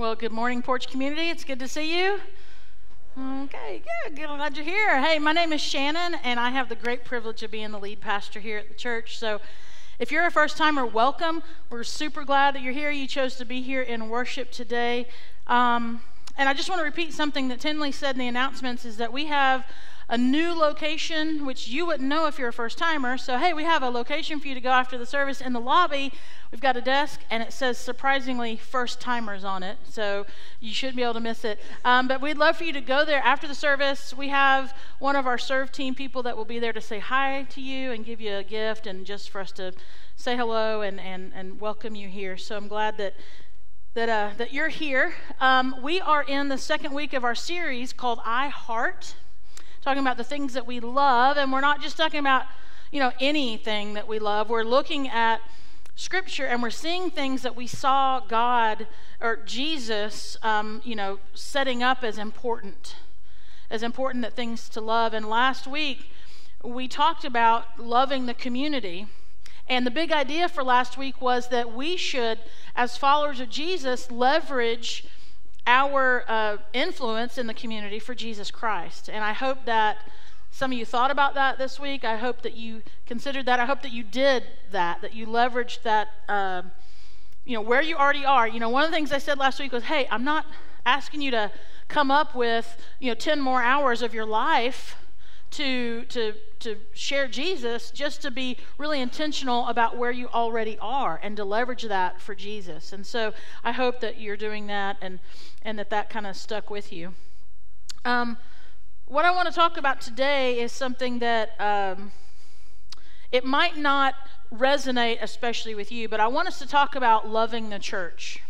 Well, good morning, Porch Community. It's good to see you. Okay, good. Glad you're here. Hey, my name is Shannon, and I have the great privilege of being the lead pastor here at the church. So, if you're a first timer, welcome. We're super glad that you're here. You chose to be here in worship today. Um, and I just want to repeat something that Tinley said in the announcements is that we have a new location, which you wouldn't know if you're a first timer. So, hey, we have a location for you to go after the service in the lobby. We've got a desk, and it says surprisingly first timers on it. So, you shouldn't be able to miss it. Um, but we'd love for you to go there after the service. We have one of our serve team people that will be there to say hi to you and give you a gift and just for us to say hello and, and, and welcome you here. So, I'm glad that that, uh, that you're here. Um, we are in the second week of our series called I Heart talking about the things that we love, and we're not just talking about, you know, anything that we love. We're looking at Scripture and we're seeing things that we saw God or Jesus, um, you know, setting up as important, as important that things to love. And last week we talked about loving the community. And the big idea for last week was that we should, as followers of Jesus, leverage our uh, influence in the community for Jesus Christ. And I hope that some of you thought about that this week. I hope that you considered that. I hope that you did that, that you leveraged that, uh, you know, where you already are. You know, one of the things I said last week was, hey, I'm not asking you to come up with, you know, 10 more hours of your life to, to, to share Jesus, just to be really intentional about where you already are and to leverage that for Jesus. And so I hope that you're doing that and, and that that kind of stuck with you. Um, what I want to talk about today is something that um, it might not resonate especially with you, but I want us to talk about loving the church.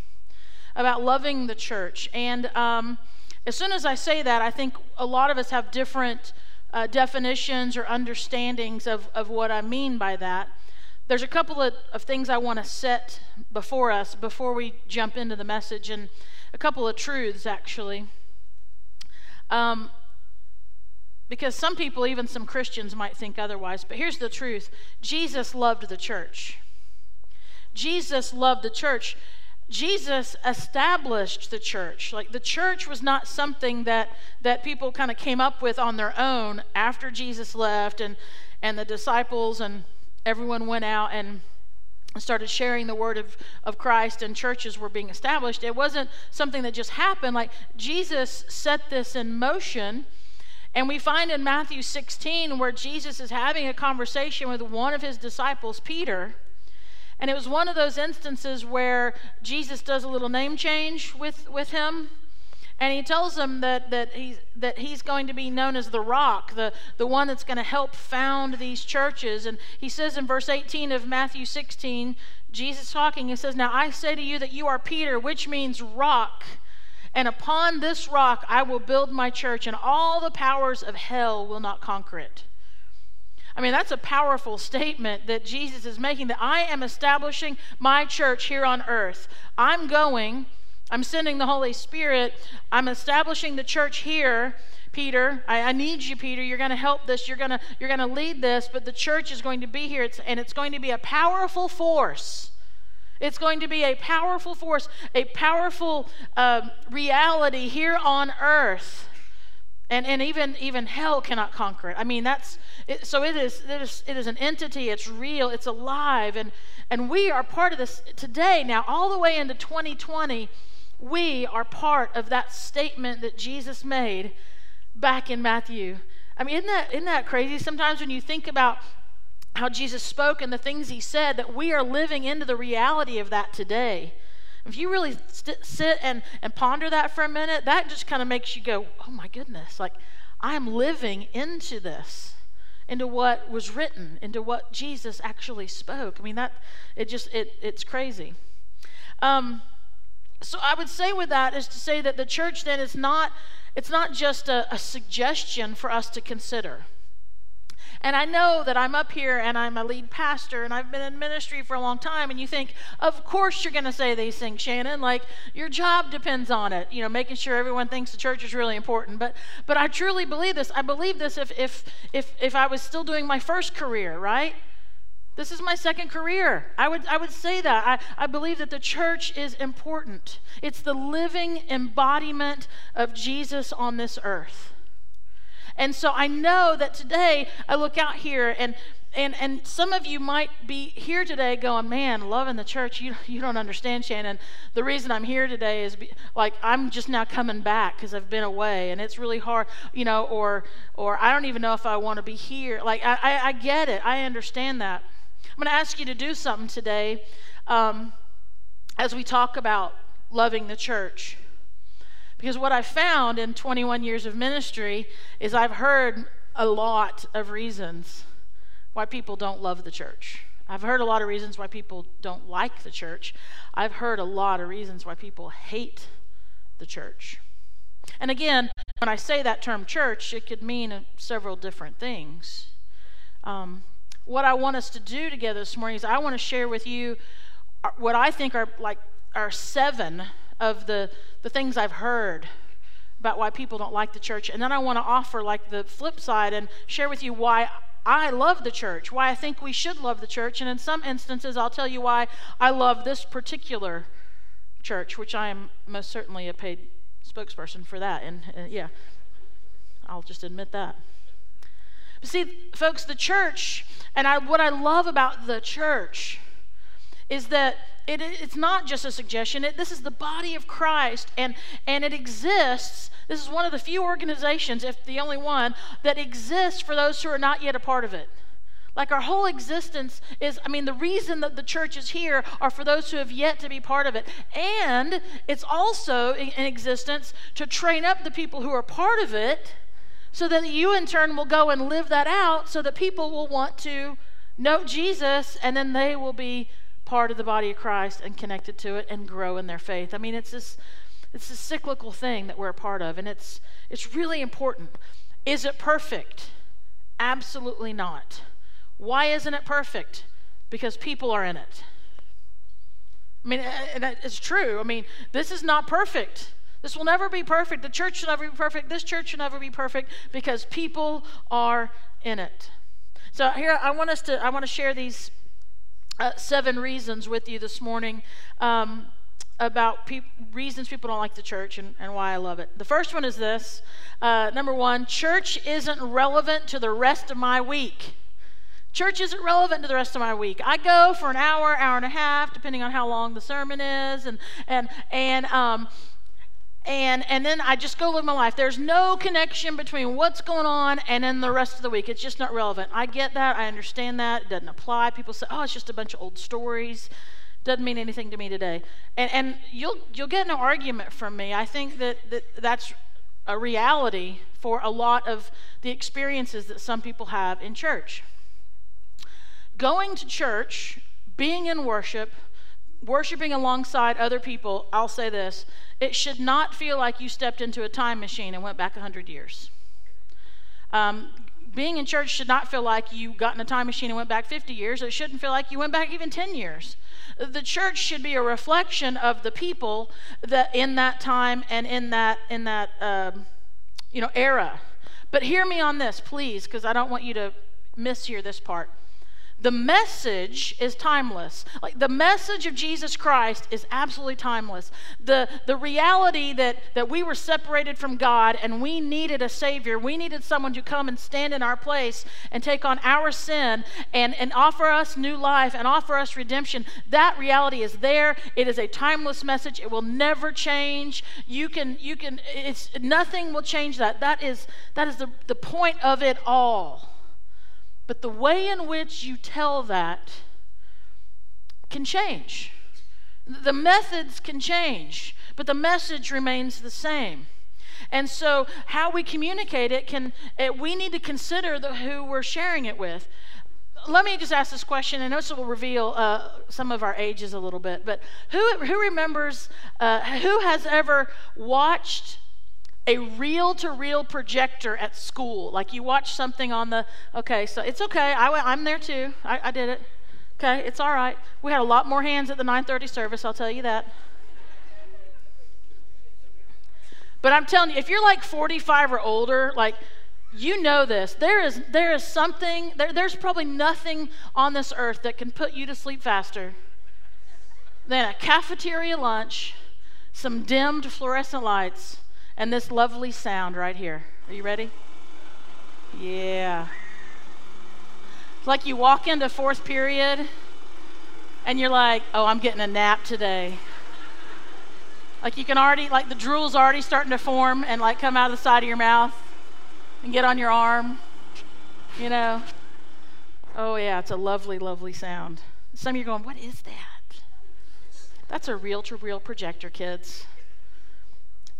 About loving the church. And um, as soon as I say that, I think a lot of us have different uh, definitions or understandings of, of what I mean by that. There's a couple of, of things I want to set before us before we jump into the message, and a couple of truths actually. Um, because some people, even some Christians, might think otherwise. But here's the truth Jesus loved the church. Jesus loved the church. Jesus established the church. Like the church was not something that that people kind of came up with on their own after Jesus left and and the disciples and everyone went out and started sharing the word of, of Christ and churches were being established. It wasn't something that just happened. Like Jesus set this in motion. And we find in Matthew 16 where Jesus is having a conversation with one of his disciples, Peter. And it was one of those instances where Jesus does a little name change with, with him. And he tells him that, that, he's, that he's going to be known as the rock, the, the one that's going to help found these churches. And he says in verse 18 of Matthew 16, Jesus talking, he says, Now I say to you that you are Peter, which means rock. And upon this rock I will build my church, and all the powers of hell will not conquer it. I mean, that's a powerful statement that Jesus is making that I am establishing my church here on earth. I'm going, I'm sending the Holy Spirit, I'm establishing the church here. Peter, I, I need you, Peter. You're going to help this. You're going to you're going to lead this. But the church is going to be here, it's, and it's going to be a powerful force. It's going to be a powerful force, a powerful uh, reality here on earth and, and even, even hell cannot conquer it. I mean, that's it, so it is, it is. It is an entity. It's real. It's alive, and and we are part of this today. Now, all the way into 2020, we are part of that statement that Jesus made back in Matthew. I mean, isn't that isn't that crazy? Sometimes when you think about how Jesus spoke and the things he said, that we are living into the reality of that today. If you really st- sit and, and ponder that for a minute, that just kind of makes you go, oh my goodness, like I'm living into this, into what was written, into what Jesus actually spoke. I mean, that, it just, it, it's crazy. Um, so I would say with that is to say that the church then is not, it's not just a, a suggestion for us to consider. And I know that I'm up here and I'm a lead pastor and I've been in ministry for a long time. And you think, of course you're going to say these things, Shannon. Like your job depends on it. You know, making sure everyone thinks the church is really important. But but I truly believe this. I believe this if if if if I was still doing my first career, right? This is my second career. I would, I would say that. I, I believe that the church is important. It's the living embodiment of Jesus on this earth. And so I know that today I look out here and and and some of you might be here today going man loving the church. You, you don't understand shannon. The reason i'm here today is be, like i'm just now coming back because i've been away and it's really hard you know or or i don't even know if i want to be here. Like I, I, I get it. I understand that. I'm going to ask you to do something today um, as we talk about loving the church because what i found in 21 years of ministry is i've heard a lot of reasons why people don't love the church. I've heard a lot of reasons why people don't like the church. I've heard a lot of reasons why people hate the church. And again, when I say that term church, it could mean several different things. Um, what I want us to do together this morning is I want to share with you uh, what I think are like are seven of the, the things I've heard about why people don't like the church. And then I want to offer like the flip side and share with you why I love the church, why I think we should love the church, and in some instances, I'll tell you why I love this particular church, which I am most certainly a paid spokesperson for that. And, and yeah, I'll just admit that. But see, folks, the church, and I, what I love about the church is that it, it's not just a suggestion. It, this is the body of Christ, and, and it exists this is one of the few organizations, if the only one, that exists for those who are not yet a part of it. Like our whole existence is, I mean, the reason that the church is here are for those who have yet to be part of it. And it's also in, existence to train up the people who are part of it so that you in turn will go and live that out so that people will want to know Jesus and then they will be part of the body of Christ and connected to it and grow in their faith. I mean, it's this it's a cyclical thing that we're a part of, and it's, it's really important. Is it perfect? Absolutely not. Why isn't it perfect? Because people are in it. I mean, and it's true. I mean, this is not perfect. This will never be perfect. The church should never be perfect. This church should never be perfect because people are in it. So here, I want us to. I want to share these uh, seven reasons with you this morning. Um, about pe- reasons people don't like the church and, and, why I love it. The first one is this uh, number one, church isn't relevant to the rest of my week. Church isn't relevant to the rest of my week. I go for an hour, hour and a half, depending on how long the sermon is, and and and um, and and then I just go live my life. There's no connection between what's going on and then the rest of the week. It's just not relevant. I get that. I understand that. It doesn't apply. People say, "Oh, it's just a bunch of old stories." doesn't mean anything to me today. And, and you'll, you'll get no argument from me. I think that, that that's a reality for a lot of the experiences that some people have in church. Going to church, being in worship, worshiping alongside other people, I'll say this it should not feel like you stepped into a time machine and went back 100 years. Um, being in church should not feel like you got in a time machine and went back 50 years. It shouldn't feel like you went back even 10 years the church should be a reflection of the people that in that time and in that in that um, you know era. But hear me on this, please, because I don't want you to mishear this part the message is timeless. Like the message of Jesus Christ is absolutely timeless. The, the reality that, that we were separated from God and we needed a Savior, we needed someone to come and stand in our place and take on our sin and, and offer us new life and offer us redemption. That reality is there. It is a timeless message. It will never change. You can, you can, it's, nothing will change that. That is, that is the, the point of it all. But the way in which you tell that can change. The methods can change, but the message remains the same. And so, how we communicate it can, it, we need to consider the, who we're sharing it with. Let me just ask this question, and this will reveal uh, some of our ages a little bit. But who, who remembers, uh, who has ever watched a reel to reel projector at school. Like you watch something on the, okay, so it's okay. I, am there too. I, I did it. Okay, it's all right. We had a lot more hands at the 9:30 service. I'll tell you that. But I'm telling you, if you're like 45 or older, like you know this. There is, there is something, there, there's probably nothing on this earth that can put you to sleep faster than a cafeteria lunch, some dimmed fluorescent lights, and this lovely sound right here. Are you ready? Yeah. It's like you walk into fourth period and you're like, oh, I'm getting a nap today. Like you can already, like the drool's already starting to form and like come out of the side of your mouth and get on your arm, you know. Oh, yeah, it's a lovely, lovely sound. Some of you are going, what is that? That's a reel to reel projector, kids.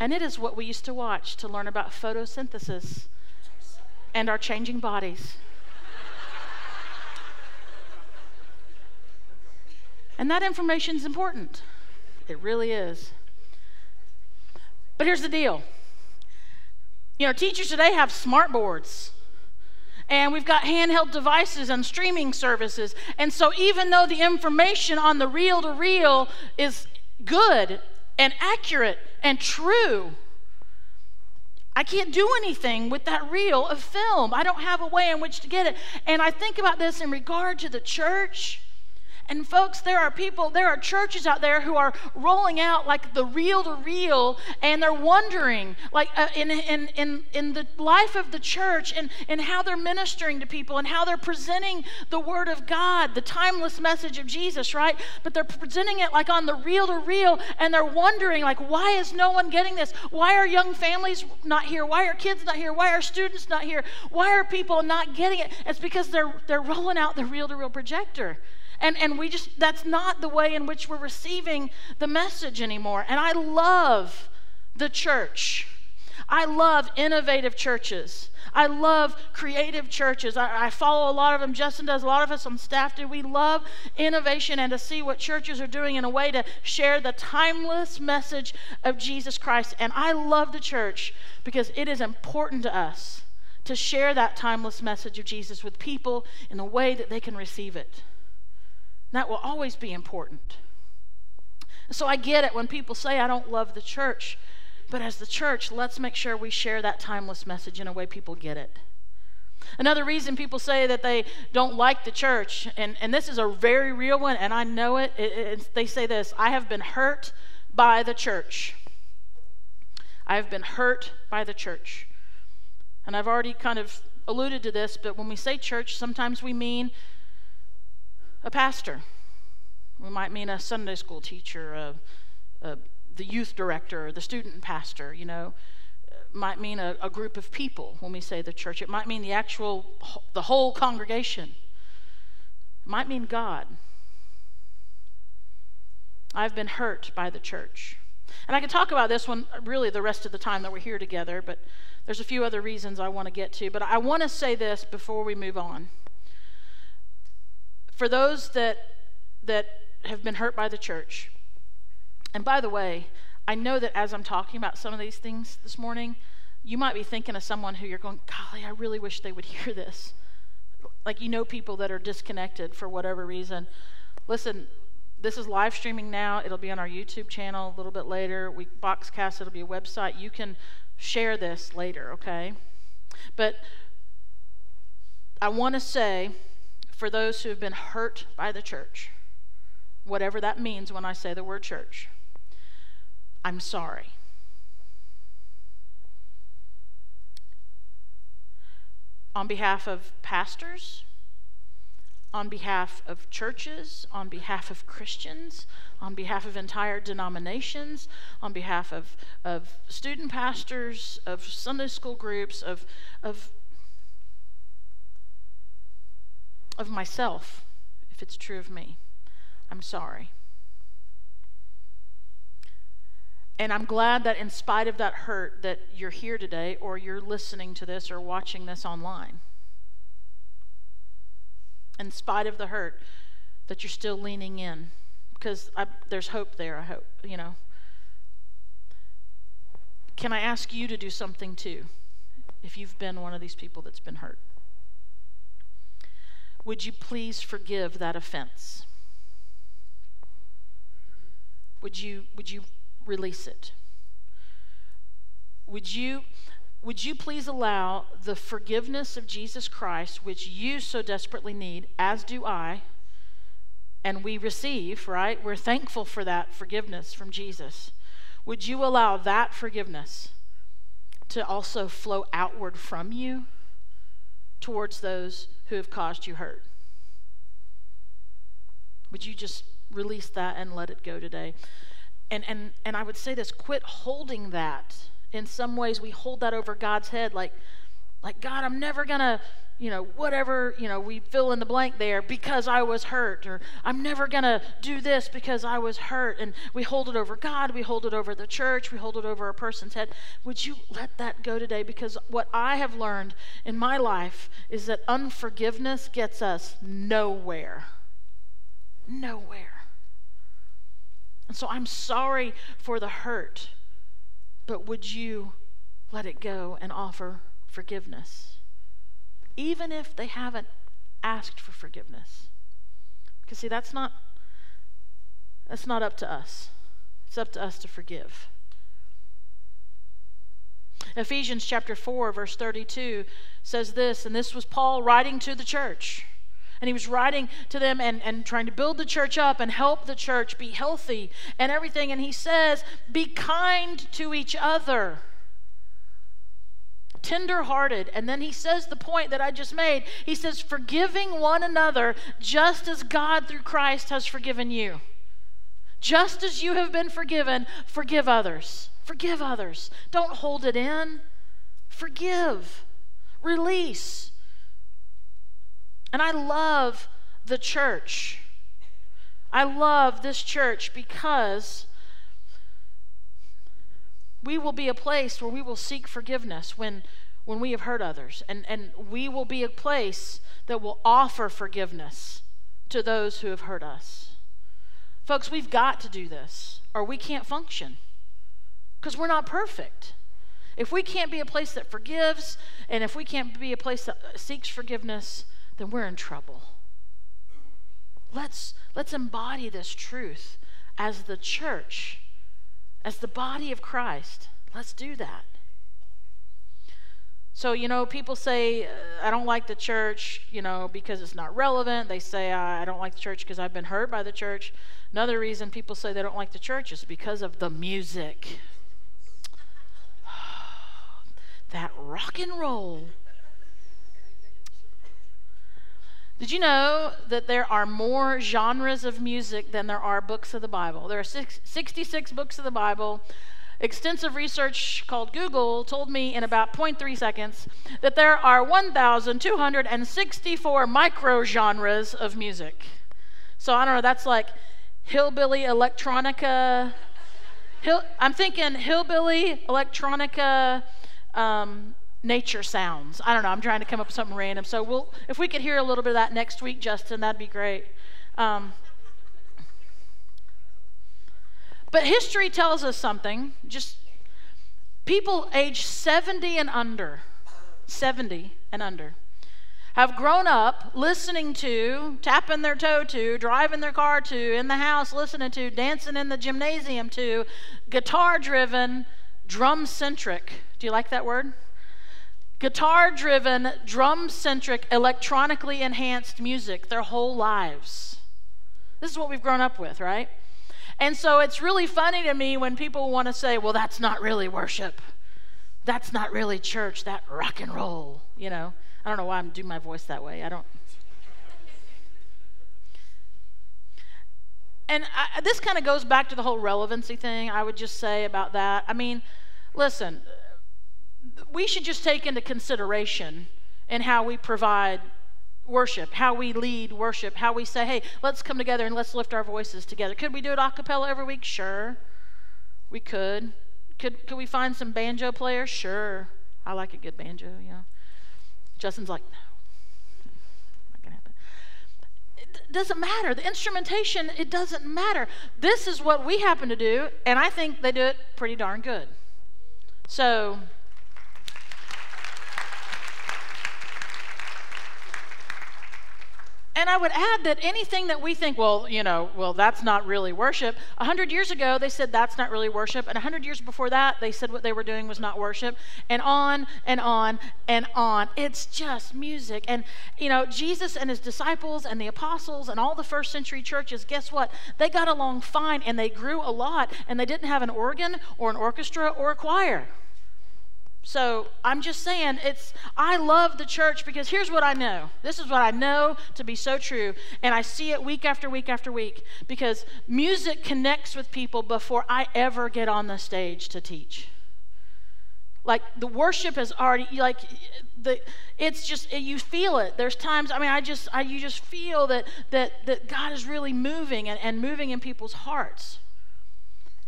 And it is what we used to watch to learn about photosynthesis and our changing bodies. and that information is important. It really is. But here's the deal you know, teachers today have smart boards. And we've got handheld devices and streaming services. And so, even though the information on the reel to reel is good and accurate and true, I can't do anything with that reel of film. I don't have a way in which to get it. And I think about this in regard to the church. And folks, there are people, there are churches out there who are rolling out like the reel to reel, and they're wondering, like uh, in, in, in, in the life of the church and, and how they're ministering to people and how they're presenting the Word of God, the timeless message of Jesus, right? But they're presenting it like on the reel to reel, and they're wondering, like, why is no one getting this? Why are young families not here? Why are kids not here? Why are students not here? Why are people not getting it? It's because they're, they're rolling out the reel to reel projector. And, and we just, that's not the way in which we're receiving the message anymore. And I love the church. I love innovative churches. I love creative churches. I, I, follow a lot of them. Justin does. A lot of us on staff do. We love innovation and to see what churches are doing in a way to share the timeless message of Jesus Christ. And I love the church because it is important to us to share that timeless message of Jesus with people in a way that they can receive it. That will always be important. So I get it when people say, I don't love the church. But as the church, let's make sure we share that timeless message in a way people get it. Another reason people say that they don't like the church, and, and this is a very real one, and I know it, it, it they say this I have been hurt by the church. I have been hurt by the church. And I've already kind of alluded to this, but when we say church, sometimes we mean a pastor. We might mean a Sunday school teacher, a, a, the youth director, the student pastor, you know. It might mean a, a group of people when we say the church. It might mean the actual, the whole congregation. It might mean God. I've been hurt by the church. And I could talk about this one really the rest of the time that we're here together, but there's a few other reasons I want to get to. But I want to say this before we move on for those that that have been hurt by the church. And by the way, I know that as I'm talking about some of these things this morning, you might be thinking of someone who you're going, golly, I really wish they would hear this. Like you know people that are disconnected for whatever reason. Listen, this is live streaming now. It'll be on our YouTube channel a little bit later. We Boxcast, it'll be a website. You can share this later, okay? But I want to say for those who have been hurt by the church, whatever that means when I say the word church, I'm sorry. On behalf of pastors, on behalf of churches, on behalf of Christians, on behalf of entire denominations, on behalf of, of student pastors, of Sunday school groups, of, of of myself, if it's true of me, I'm sorry. And I'm glad that in spite of that hurt that you're here today or you're listening to this or watching this online. In spite of the hurt that you're still leaning in because I, there's hope there, I hope, you know. Can I ask you to do something too if you've been one of these people that's been hurt? Would you please forgive that offense? Would you, would you release it? Would you, would you please allow the forgiveness of Jesus Christ, which you so desperately need, as do I, and we receive, right? We're thankful for that forgiveness from Jesus. Would you allow that forgiveness to also flow outward from you towards those who have caused you hurt? Would you just release that and let it go today? And, and, and I would say this quit holding that. In some ways, we hold that over God's head like, like God, I'm never going to you know, whatever, you know, we fill in the blank there because I was hurt, or I'm never going to do this because I was hurt. And we hold it over God, we hold it over the church, we hold it over a person's head. Would you let that go today? Because what I have learned in my life is that unforgiveness gets us nowhere. Nowhere. And so I'm sorry for the hurt, but would you let it go and offer forgiveness? Even if they haven't asked for forgiveness. Because see, that's not that's not up to us. It's up to us to forgive. Ephesians chapter 4 verse 32 says this, and this was Paul writing to the church. And he was writing to them and, and trying to build the church up and help the church be healthy and everything. And he says, Be kind to each other tenderhearted. And then he says the point that I just made. He says, forgiving one another just as God through Christ has forgiven you. Just as you have been forgiven, forgive others. Forgive others. Don't hold it in. Forgive. Release. And I love the church. I love this church because we will be a place where we will seek forgiveness when, when we have hurt others. And, and we will be a place that will offer forgiveness to those who have hurt us. Folks, we've got to do this, or we can't function because we're not perfect. If we can't be a place that forgives, and if we can't be a place that seeks forgiveness, then we're in trouble. Let's, let's embody this truth as the church as the body of Christ. Let's do that. So, you know, people say, uh, I don't like the church, you know, because it's not relevant. They say, I don't like the church because I've been hurt by the church. Another reason people say they don't like the church is because of the music. that rock and roll. Did you know that there are more genres of music than there are books of the Bible? There are six, 66 books of the Bible. Extensive research called Google told me in about 0.3 seconds that there are 1,264 micro genres of music. So I don't know, that's like hillbilly electronica. Hill, I'm thinking hillbilly electronica, um, nature sounds. I don't know. I'm trying to come up with something random. So we'll, if we could hear a little bit of that next week, Justin, that'd be great. Um, but history tells us something. Just people age 70 and under, 70 and under, have grown up listening to, tapping their toe to, driving their car to, in the house listening to, dancing in the gymnasium to, guitar driven, drum centric. Do you like that word? Guitar driven, drum centric, electronically enhanced music their whole lives. This is what we've grown up with, right? And so it's really funny to me when people want to say, well, that's not really worship. That's not really church, that rock and roll, you know. I don't know why I'm doing my voice that way. I don't. And I, this kind of goes back to the whole relevancy thing, I would just say about that. I mean, listen, we should just take into consideration in how we provide worship, how we lead worship, how we say, hey, let's come together and let's lift our voices together. Could we do it a cappella every week? Sure. We could. Could, could we find some banjo players? Sure. I like a good banjo, you know. Justin's like, no. Not gonna happen. It doesn't matter. The instrumentation, it doesn't matter. This is what we happen to do, and I think they do it pretty darn good. So and I would add that anything that we think, well, you know, well, that's not really worship. A hundred years ago, they said that's not really worship, and a hundred years before that, they said what they were doing was not worship, and on and on and on. It's just music, and you know, Jesus and his disciples and the apostles and all the first century churches. Guess what? They got along fine, and they grew a lot, and they didn't have an organ or an orchestra or a choir. So I'm just saying, it's I love the church because here's what I know. This is what I know to be so true, and I see it week after week after week because music connects with people before I ever get on the stage to teach. Like the worship is already like the it's just you feel it. There's times I mean I just I, you just feel that that that God is really moving and, and moving in people's hearts.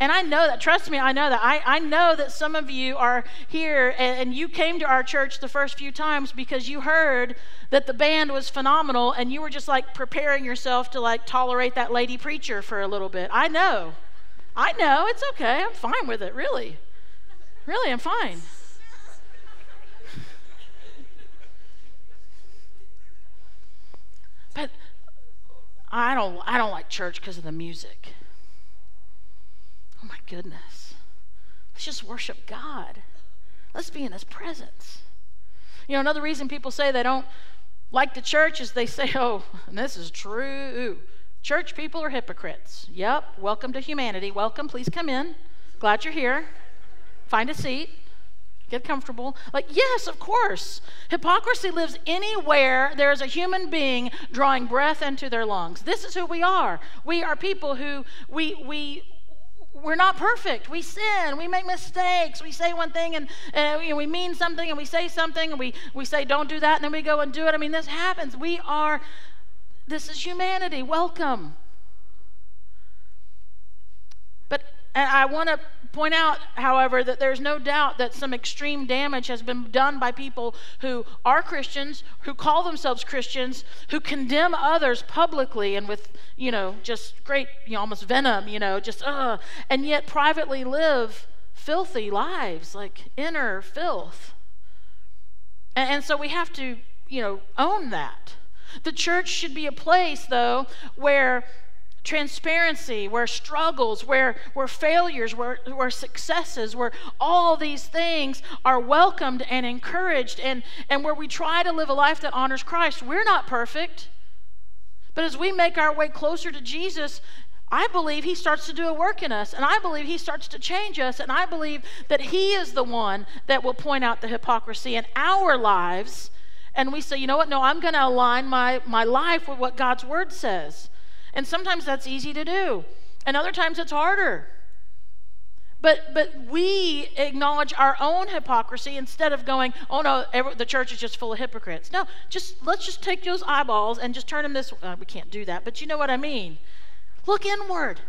And I know that, trust me, I know that. I, I know that some of you are here and, and, you came to our church the first few times because you heard that the band was phenomenal and you were just like preparing yourself to like tolerate that lady preacher for a little bit. I know. I know. It's okay. I'm fine with it, really. Really, I'm fine. But I don't I don't like church because of the music Oh, goodness. Let's just worship God. Let's be in His presence. You know, another reason people say they don't like the church is they say, oh, and this is true. Church people are hypocrites. Yep, welcome to humanity. Welcome, please come in. Glad you're here. Find a seat. Get comfortable. Like, yes, of course. Hypocrisy lives anywhere there is a human being drawing breath into their lungs. This is who we are. We are people who we we we're not perfect. We sin. We make mistakes. We say one thing and, and you know, we mean something and we say something and we, we say, don't do that, and then we go and do it. I mean, this happens. We are, this is humanity. Welcome. But and I want to point out, however, that there's no doubt that some extreme damage has been done by people who are Christians, who call themselves Christians, who condemn others publicly and with, you know, just great, you know, almost venom, you know, just, uh, and yet privately live filthy lives, like inner filth. And, and so we have to, you know, own that. The church should be a place, though, where transparency, where struggles, where, where failures, where, where successes, where all these things are welcomed and encouraged, and, and where we try to live a life that honors Christ. We're not perfect. But as we make our way closer to Jesus, I believe He starts to do a work in us, and I believe He starts to change us, and I believe that He is the one that will point out the hypocrisy in our lives. And we say, you know what? No, I'm going to align my, my life with what God's Word says. And sometimes that's easy to do, and other times it's harder. But, but we acknowledge our own hypocrisy instead of going, oh no, every, the church is just full of hypocrites. No, just let's just take those eyeballs and just turn them this. Uh, we can't do that, but you know what I mean. Look inward.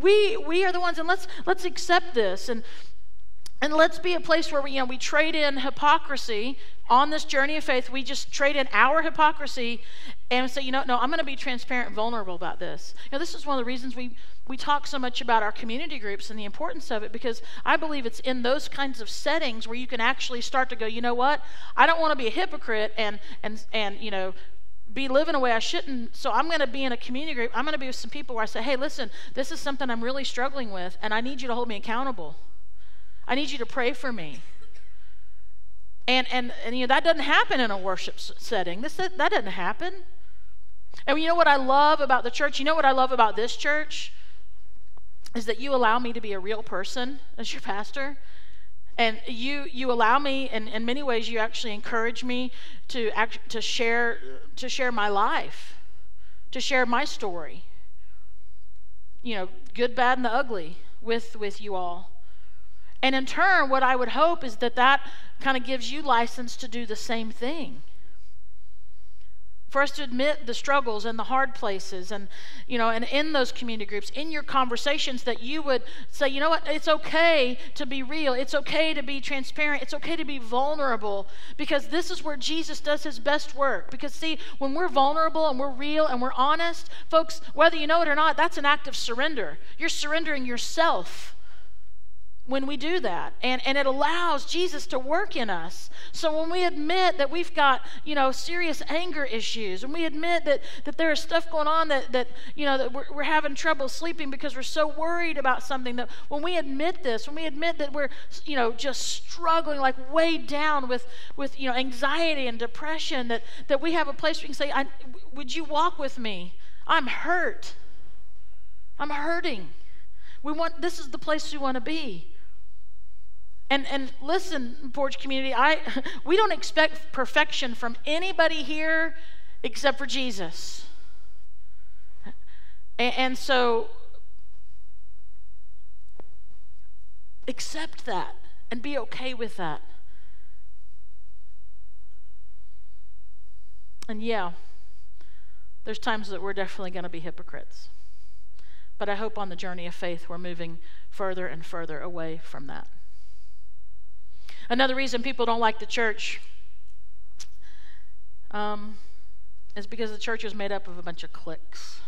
We we are the ones, and let's let's accept this and and let's be a place where we, you know, we trade in hypocrisy on this journey of faith. We just trade in our hypocrisy and say, you know, no, I'm going to be transparent and vulnerable about this. You know, this is one of the reasons we, we talk so much about our community groups and the importance of it because I believe it's in those kinds of settings where you can actually start to go, you know what? I don't want to be a hypocrite and, and, and you know, be living a way I shouldn't. So I'm going to be in a community group. I'm going to be with some people where I say, hey, listen, this is something I'm really struggling with, and I need you to hold me accountable. I need you to pray for me. And, and, and you know, that doesn't happen in a worship setting. This, that doesn't happen. And you know what I love about the church? You know what I love about this church? Is that you allow me to be a real person as your pastor. And you, you allow me, and in many ways, you actually encourage me to, act, to, share, to share my life, to share my story. You know, good, bad, and the ugly with, with you all. And in turn, what I would hope is that that kind of gives you license to do the same thing. For us to admit the struggles and the hard places, and you know, and in those community groups, in your conversations, that you would say, you know what, it's okay to be real, it's okay to be transparent, it's okay to be vulnerable, because this is where Jesus does his best work. Because, see, when we're vulnerable and we're real and we're honest, folks, whether you know it or not, that's an act of surrender. You're surrendering yourself when we do that. And, and it allows Jesus to work in us. So when we admit that we've got, you know, serious anger issues, and we admit that, that there is stuff going on that, that you know, that we're, we're having trouble sleeping because we're so worried about something, that when we admit this, when we admit that we're, you know, just struggling, like way down with, with you know, anxiety and depression, that, that we have a place where we can say, would you walk with me? I'm hurt. I'm hurting. We want this is the place we want to be. And, and listen, Porch community, I, we don't expect perfection from anybody here except for Jesus. And, and so, accept that and be okay with that. And yeah, there's times that we're definitely going to be hypocrites. But I hope on the journey of faith we're moving further and further away from that. Another reason people don't like the church um, is because the church is made up of a bunch of cliques.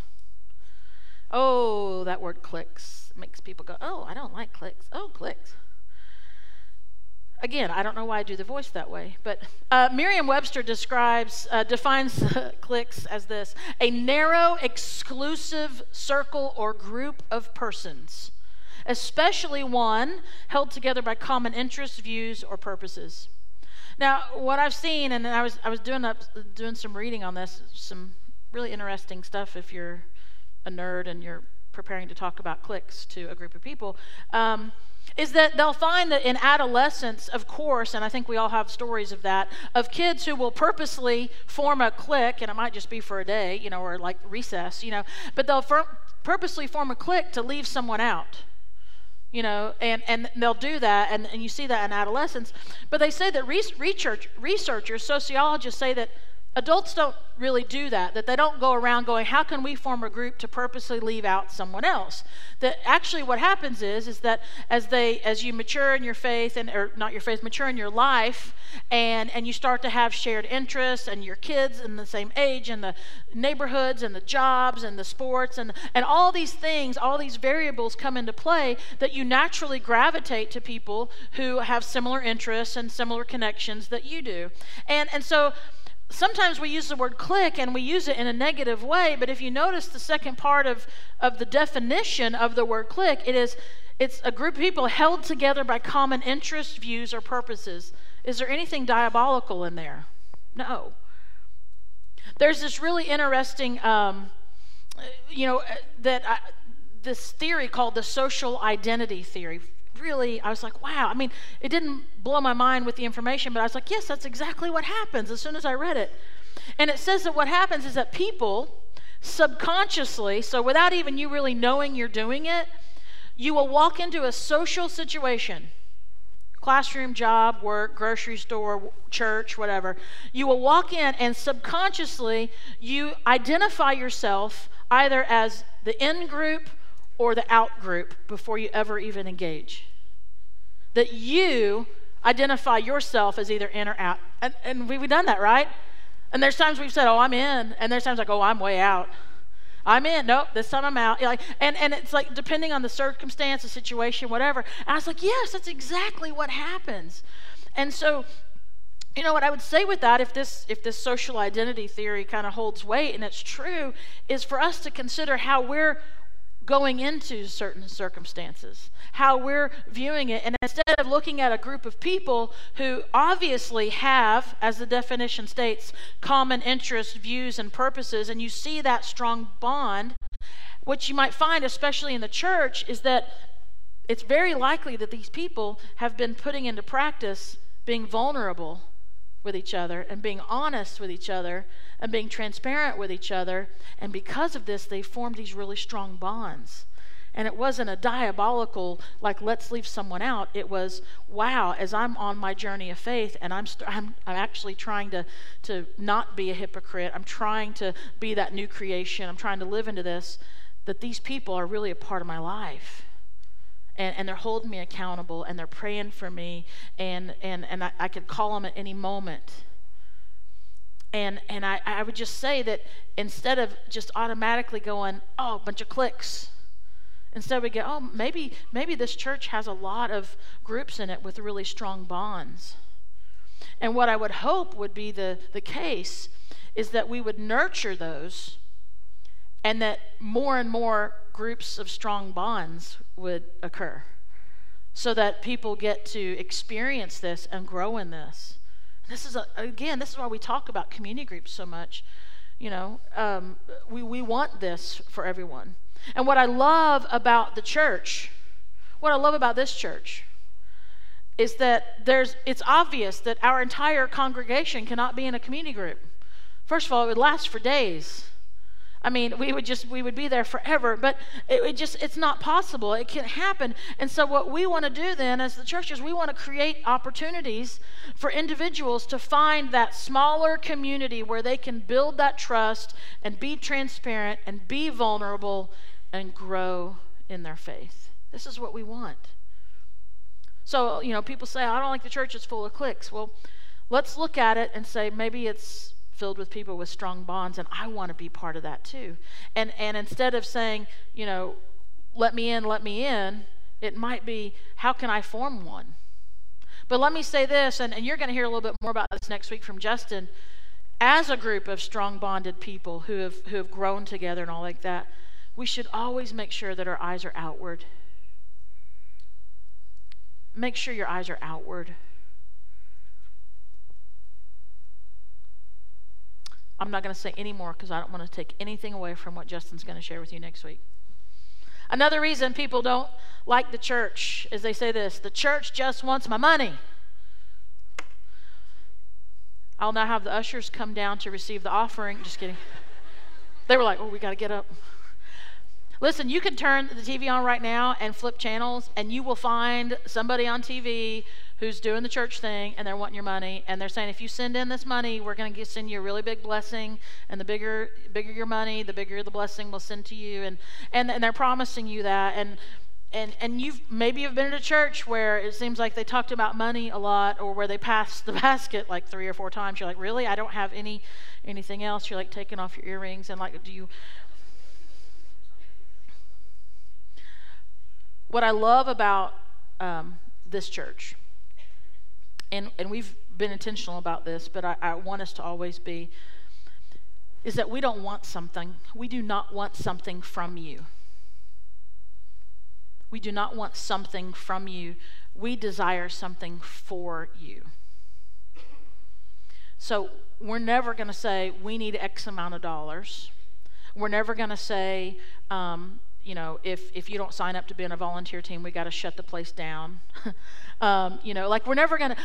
Oh, that word cliques makes people go, oh, I don't like cliques. Oh, cliques. Again, I don't know why I do the voice that way, but uh, Merriam-Webster describes, uh, defines cliques as this: a narrow, exclusive circle or group of persons especially one held together by common interests, views, or purposes. Now, what I've seen, and I was I was doing up doing some reading on this, some really interesting stuff. If you're a nerd and you're preparing to talk about cliques to a group of people, um, is that they'll find that in adolescence, of course, and I think we all have stories of that, of kids who will purposely form a clique, and it might just be for a day, you know, or like recess, you know, but they'll purposely form a clique to leave someone out you know, and, and they'll do that, and, and you see that in adolescence. But they say that research, researchers, sociologists say that adults don't really do that that they don't go around going how can we form a group to purposely leave out someone else? That actually what happens is is that as they as you mature in your faith and or not your faith mature in your life and and you start to have shared interests and your kids in the same age and the neighborhoods and the jobs and the sports and and all these things all these variables come into play that you naturally gravitate to people who have similar interests and similar connections that you do. And and so sometimes we use the word clique and we use it in a negative way, but if you notice the second part of, of the definition of the word clique, it is it's a group of people held together by common interests, views, or purposes. Is there anything diabolical in there? No. There's this really interesting, um, you know, uh, that I, this theory called the social identity theory really, I was like, wow. I mean, it didn't blow my mind with the information, but I was like, yes, that's exactly what happens as soon as I read it. And it says that what happens is that people subconsciously, so without even you really knowing you're doing it, you will walk into a social situation classroom, job, work, grocery store, church, whatever. You will walk in and subconsciously you identify yourself either as the in group or the out group before you ever even engage. That you identify yourself as either in or out. And, and we've done that, right? And there's times we've said, oh, I'm in. And there's times like, oh, I'm way out. I'm in. Nope, this time I'm out. Like, and, and it's like depending on the circumstance, the situation, whatever. And I was like, yes, that's exactly what happens. And so, you know what I would say with that, if this if this social identity theory kind of holds weight and it's true, is for us to consider how we're going into certain circumstances, how we're viewing it. And instead of looking at a group of people who obviously have, as the definition states, common interests, views, and purposes, and you see that strong bond, what you might find, especially in the church, is that it's very likely that these people have been putting into practice being vulnerable with each other and being honest with each other and being transparent with each other. And because of this, they formed these really strong bonds. And it wasn't a diabolical, like, let's leave someone out. It was, wow, as I'm on my journey of faith and I'm, st- I'm, I'm actually trying to, to not be a hypocrite, I'm trying to be that new creation, I'm trying to live into this, that these people are really a part of my life and, and they're holding me accountable and they're praying for me and and and I, I could call them at any moment and and I, I would just say that instead of just automatically going oh a bunch of cliques Instead, we go, oh, maybe, maybe this church has a lot of groups in it with really strong bonds. And what I would hope would be the, the case is that we would nurture those and that more and more groups of strong bonds would occur so that people get to experience this and grow in this. This is, a, again, this is why we talk about community groups so much. You know, um, we, we want this for everyone. And what I love about the church, what I love about this church, is that there's, it's obvious that our entire congregation cannot be in a community group. First of all, it would last for days. I mean, we would just we would be there forever, but it, it just it's not possible. It can't happen. And so what we want to do then as the church is we want to create opportunities for individuals to find that smaller community where they can build that trust and be transparent and be vulnerable and grow in their faith. This is what we want. So, you know, people say, I don't like the church, it's full of cliques. Well, let's look at it and say maybe it's filled with people with strong bonds, and I want to be part of that too. And, and instead of saying, you know, let me in, let me in, it might be, how can I form one? But let me say this, and, and you're going to hear a little bit more about this next week from Justin. As a group of strong bonded people who have, who have grown together and all like that, we should always make sure that our eyes are outward. Make sure your eyes are outward. I'm not going to say any more because I don't want to take anything away from what Justin's going to share with you next week. Another reason people don't like the church is they say this the church just wants my money. I'll now have the ushers come down to receive the offering. Just kidding. They were like, oh, we got to get up. Listen, you can turn the TV on right now and flip channels, and you will find somebody on TV who's doing the church thing and they're wanting your money and they're saying if you send in this money we're going to send you a really big blessing and the bigger bigger your money the bigger the blessing we'll send to you and and, and they're promising you that and and and you've maybe you've been in a church where it seems like they talked about money a lot or where they passed the basket like three or four times. You're like really? I don't have any anything else? You're like taking off your earrings and like do you what I love about um, this church, and, and we've been intentional about this, but I, I want us to always be, is that we don't want something. We do not want something from you. We do not want something from you. We desire something for you. So we're never going to say, we need X amount of dollars. We're never going to say, um, you know, if, if you don't sign up to be on a volunteer team, we got to shut the place down. um, you know, like we're never going to,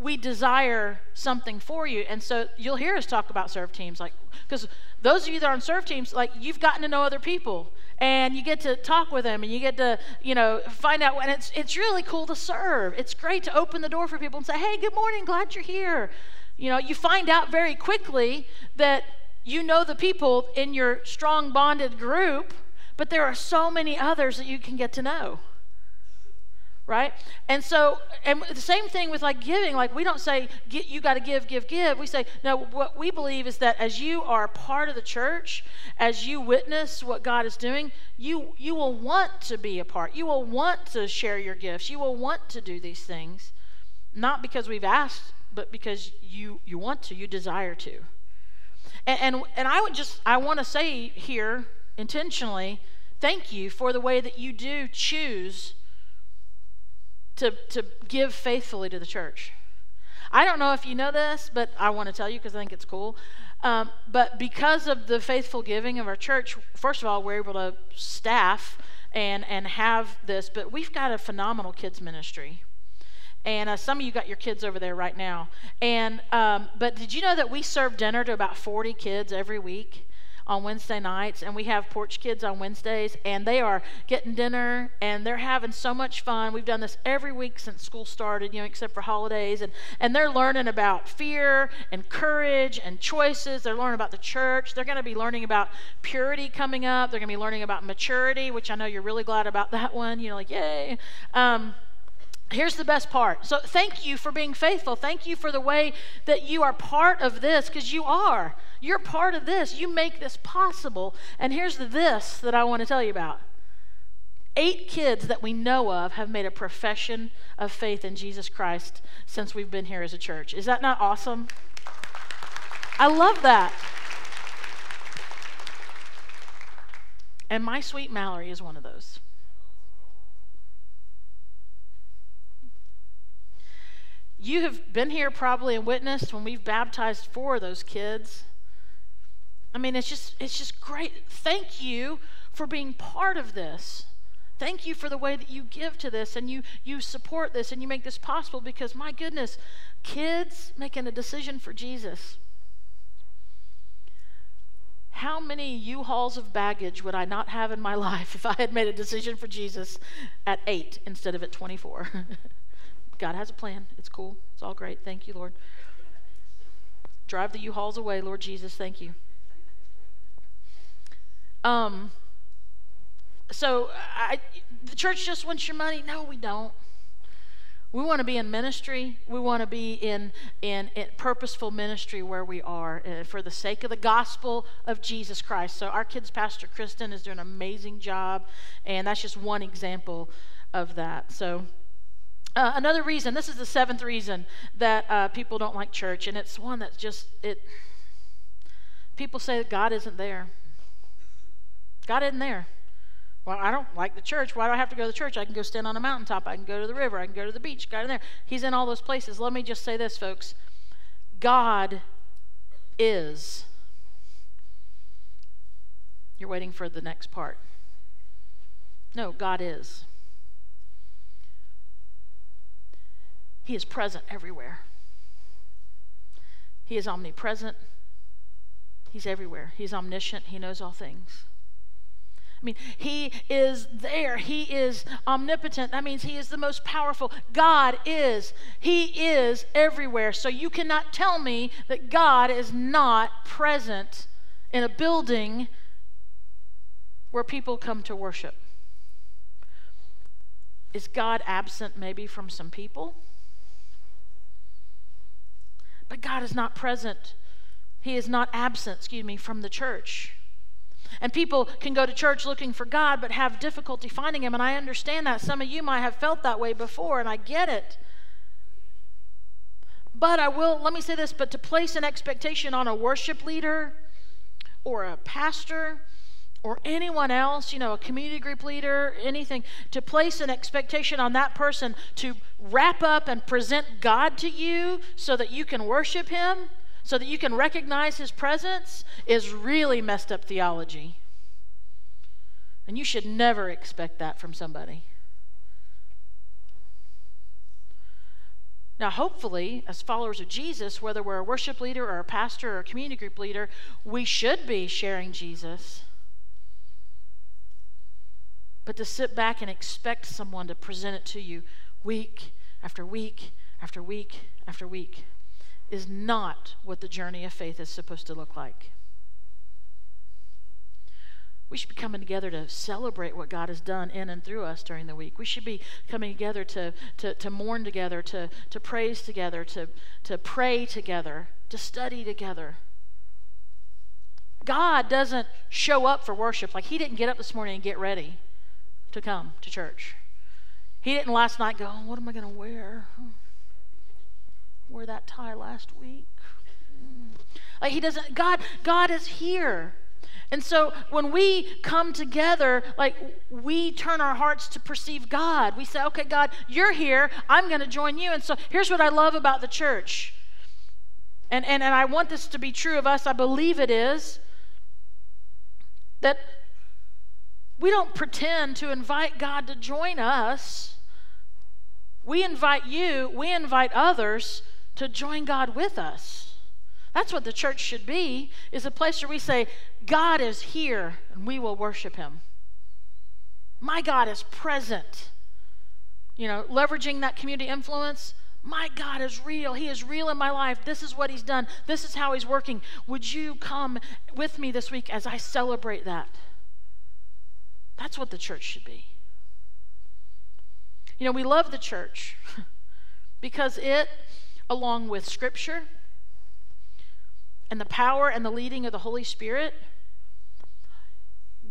we desire something for you. And so you'll hear us talk about serve teams, like, because those of you that are on serve teams, like, you've gotten to know other people and you get to talk with them and you get to, you know, find out. And it's, it's really cool to serve. It's great to open the door for people and say, hey, good morning, glad you're here. You know, you find out very quickly that you know the people in your strong bonded group but there are so many others that you can get to know. Right? And so, and the same thing with like giving. Like, we don't say, you got to give, give, give. We say, no, what we believe is that as you are part of the church, as you witness what God is doing, you, you will want to be a part. You will want to share your gifts. You will want to do these things, not because we've asked, but because you, you want to, you desire to. And, and, and I would just, I want to say here intentionally, thank you for the way that you do choose to, to give faithfully to the church. I don't know if you know this, but I want to tell you because I think it's cool. Um, but because of the faithful giving of our church, first of all, we're able to staff and, and have this, but we've got a phenomenal kids ministry. And uh, some of you got your kids over there right now. And um, but did you know that we serve dinner to about 40 kids every week? On Wednesday nights, and we have Porch Kids on Wednesdays, and they are getting dinner and they're having so much fun. We've done this every week since school started, you know, except for holidays, and, and they're learning about fear and courage and choices. They're learning about the church. They're going to be learning about purity coming up. They're going to be learning about maturity, which I know you're really glad about that one. You know, like, yay. Um, Here's the best part. So, thank you for being faithful. Thank you for the way that you are part of this, because you are. You're part of this. You make this possible. And here's the this that I want to tell you about Eight kids that we know of have made a profession of faith in Jesus Christ since we've been here as a church. Is that not awesome? I love that. And my sweet Mallory is one of those. You have been here probably and witnessed when we've baptized four of those kids. I mean, it's just it's just great. Thank you for being part of this. Thank you for the way that you give to this and you you support this and you make this possible because my goodness, kids making a decision for Jesus. How many U-Hauls of baggage would I not have in my life if I had made a decision for Jesus at 8 instead of at 24? God has a plan. It's cool. It's all great. Thank you, Lord. Drive the U-Hauls away, Lord Jesus. Thank you. Um, so I, the church just wants your money. No, we don't. We want to be in ministry. We want to be in, in, in purposeful ministry where we are uh, for the sake of the gospel of Jesus Christ. So, our kids' pastor, Kristen, is doing an amazing job, and that's just one example of that. So, uh, another reason, this is the seventh reason that uh, people don't like church, and it's one that's just, it. people say that God isn't there. God isn't there. Well, I don't like the church. Why do I have to go to the church? I can go stand on a mountaintop. I can go to the river. I can go to the beach. God in there. He's in all those places. Let me just say this, folks. God is. You're waiting for the next part. No, God is. He is present everywhere. He is omnipresent. He's everywhere. He's omniscient. He knows all things. I mean, He is there. He is omnipotent. That means He is the most powerful. God is. He is everywhere. So you cannot tell me that God is not present in a building where people come to worship. Is God absent maybe from some people? But God is not present. He is not absent, excuse me, from the church. And people can go to church looking for God but have difficulty finding Him. And I understand that. Some of you might have felt that way before, and I get it. But I will, let me say this, but to place an expectation on a worship leader or a pastor or anyone else, you know, a community group leader, anything, to place an expectation on that person to wrap up and present God to you so that you can worship Him so that you can recognize his presence is really messed up theology. And you should never expect that from somebody. Now, hopefully, as followers of Jesus, whether we're a worship leader or a pastor or a community group leader, we should be sharing Jesus. But to sit back and expect someone to present it to you week after week after week after week is not what the journey of faith is supposed to look like. We should be coming together to celebrate what God has done in and through us during the week. We should be coming together to, to, to mourn together, to, to praise together, to, to pray together, to study together. God doesn't show up for worship. Like, He didn't get up this morning and get ready to come to church. He didn't last night go, oh, What am I going to wear? Wore that tie last week. Mm. Like he doesn't, God, God is here. And so when we come together, like we turn our hearts to perceive God. We say, okay, God, you're here. I'm going to join you. And so here's what I love about the church. And, and, and I want this to be true of us. I believe it is. That we don't pretend to invite God to join us. We invite you, we invite others to join God with us. That's what the church should be, is a place where we say, God is here and we will worship him. My God is present. You know, leveraging that community influence. My God is real. He is real in my life. This is what He's done. This is how He's working. Would you come with me this week as I celebrate that? That's what the church should be. You know, we love the church because it along with Scripture and the power and the leading of the Holy Spirit,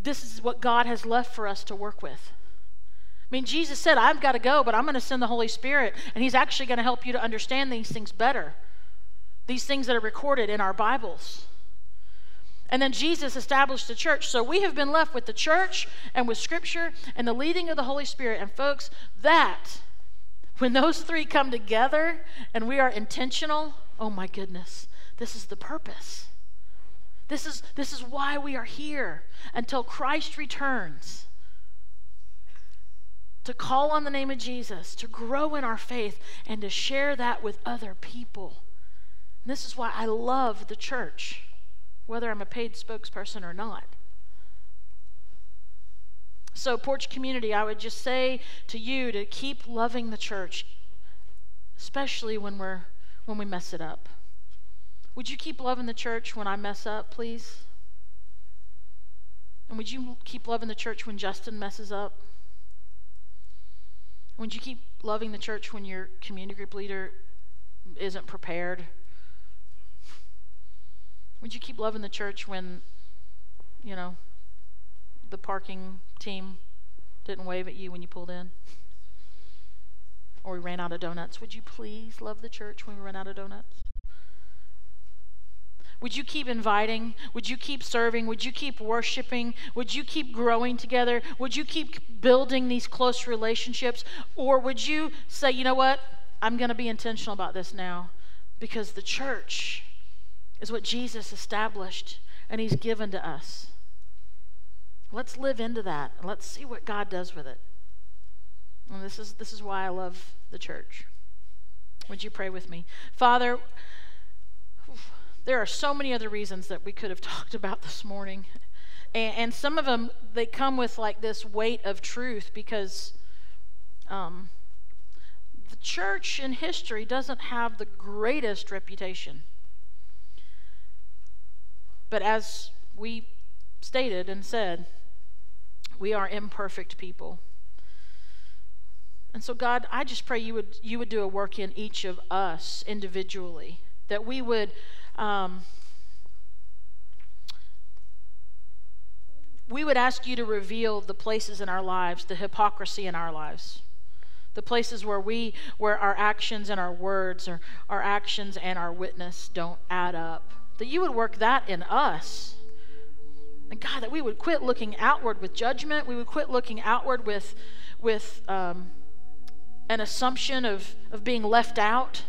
this is what God has left for us to work with. I mean, Jesus said, I've got to go, but I'm going to send the Holy Spirit, and He's actually going to help you to understand these things better. These things that are recorded in our Bibles. And then Jesus established the church. So we have been left with the church and with Scripture and the leading of the Holy Spirit. And folks, that, when those three come together and we are intentional, oh my goodness, this is the purpose. This is, this is why we are here until Christ returns. To call on the name of Jesus, to grow in our faith, and to share that with other people. And this is why I love the church whether I'm a paid spokesperson or not. So, Porch Community, I would just say to you to keep loving the church, especially when we're when we mess it up. Would you keep loving the church when I mess up, please? And would you keep loving the church when Justin messes up? Would you keep loving the church when your community group leader isn't prepared would you keep loving the church when, you know, the parking team didn't wave at you when you pulled in? Or we ran out of donuts. Would you please love the church when we ran out of donuts? Would you keep inviting? Would you keep serving? Would you keep worshiping? Would you keep growing together? Would you keep building these close relationships? Or would you say, you know what? I'm going to be intentional about this now because the church is what Jesus established and He's given to us. Let's live into that let's see what God does with it. And this is, this is why I love the church. Would you pray with me? Father, there are so many other reasons that we could have talked about this morning. And, and some of them, they come with like this weight of truth because um, the church in history doesn't have the greatest reputation. But as we stated and said, we are imperfect people. And so, God, I just pray you would, you would do a work in each of us individually, that we would. Um, we would ask you to reveal the places in our lives, the hypocrisy in our lives, the places where we, where our actions and our words, or our actions and our witness don't add up that you would work that in us. And God, that we would quit looking outward with judgment. We would quit looking outward with, with um, an assumption of, of being left out.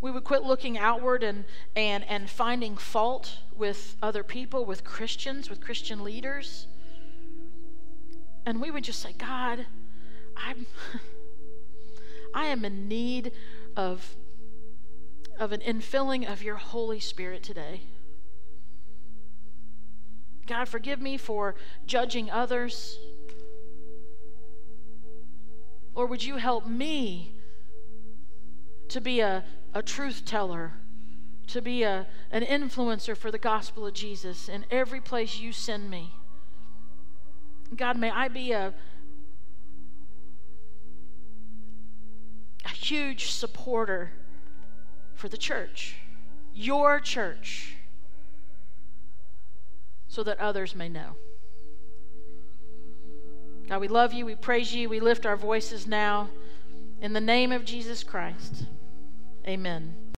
We would quit looking outward and, and, and finding fault with other people, with Christians, with Christian leaders. And we would just say, God, I'm, I am in need of of an infilling of your Holy Spirit today. God, forgive me for judging others. Or would you help me to be a, a truth teller, to be a, an influencer for the gospel of Jesus in every place you send me? God, may I be a, a huge supporter for the church, your church, so that others may know. God, we love you. We praise you. We lift our voices now in the name of Jesus Christ. Amen.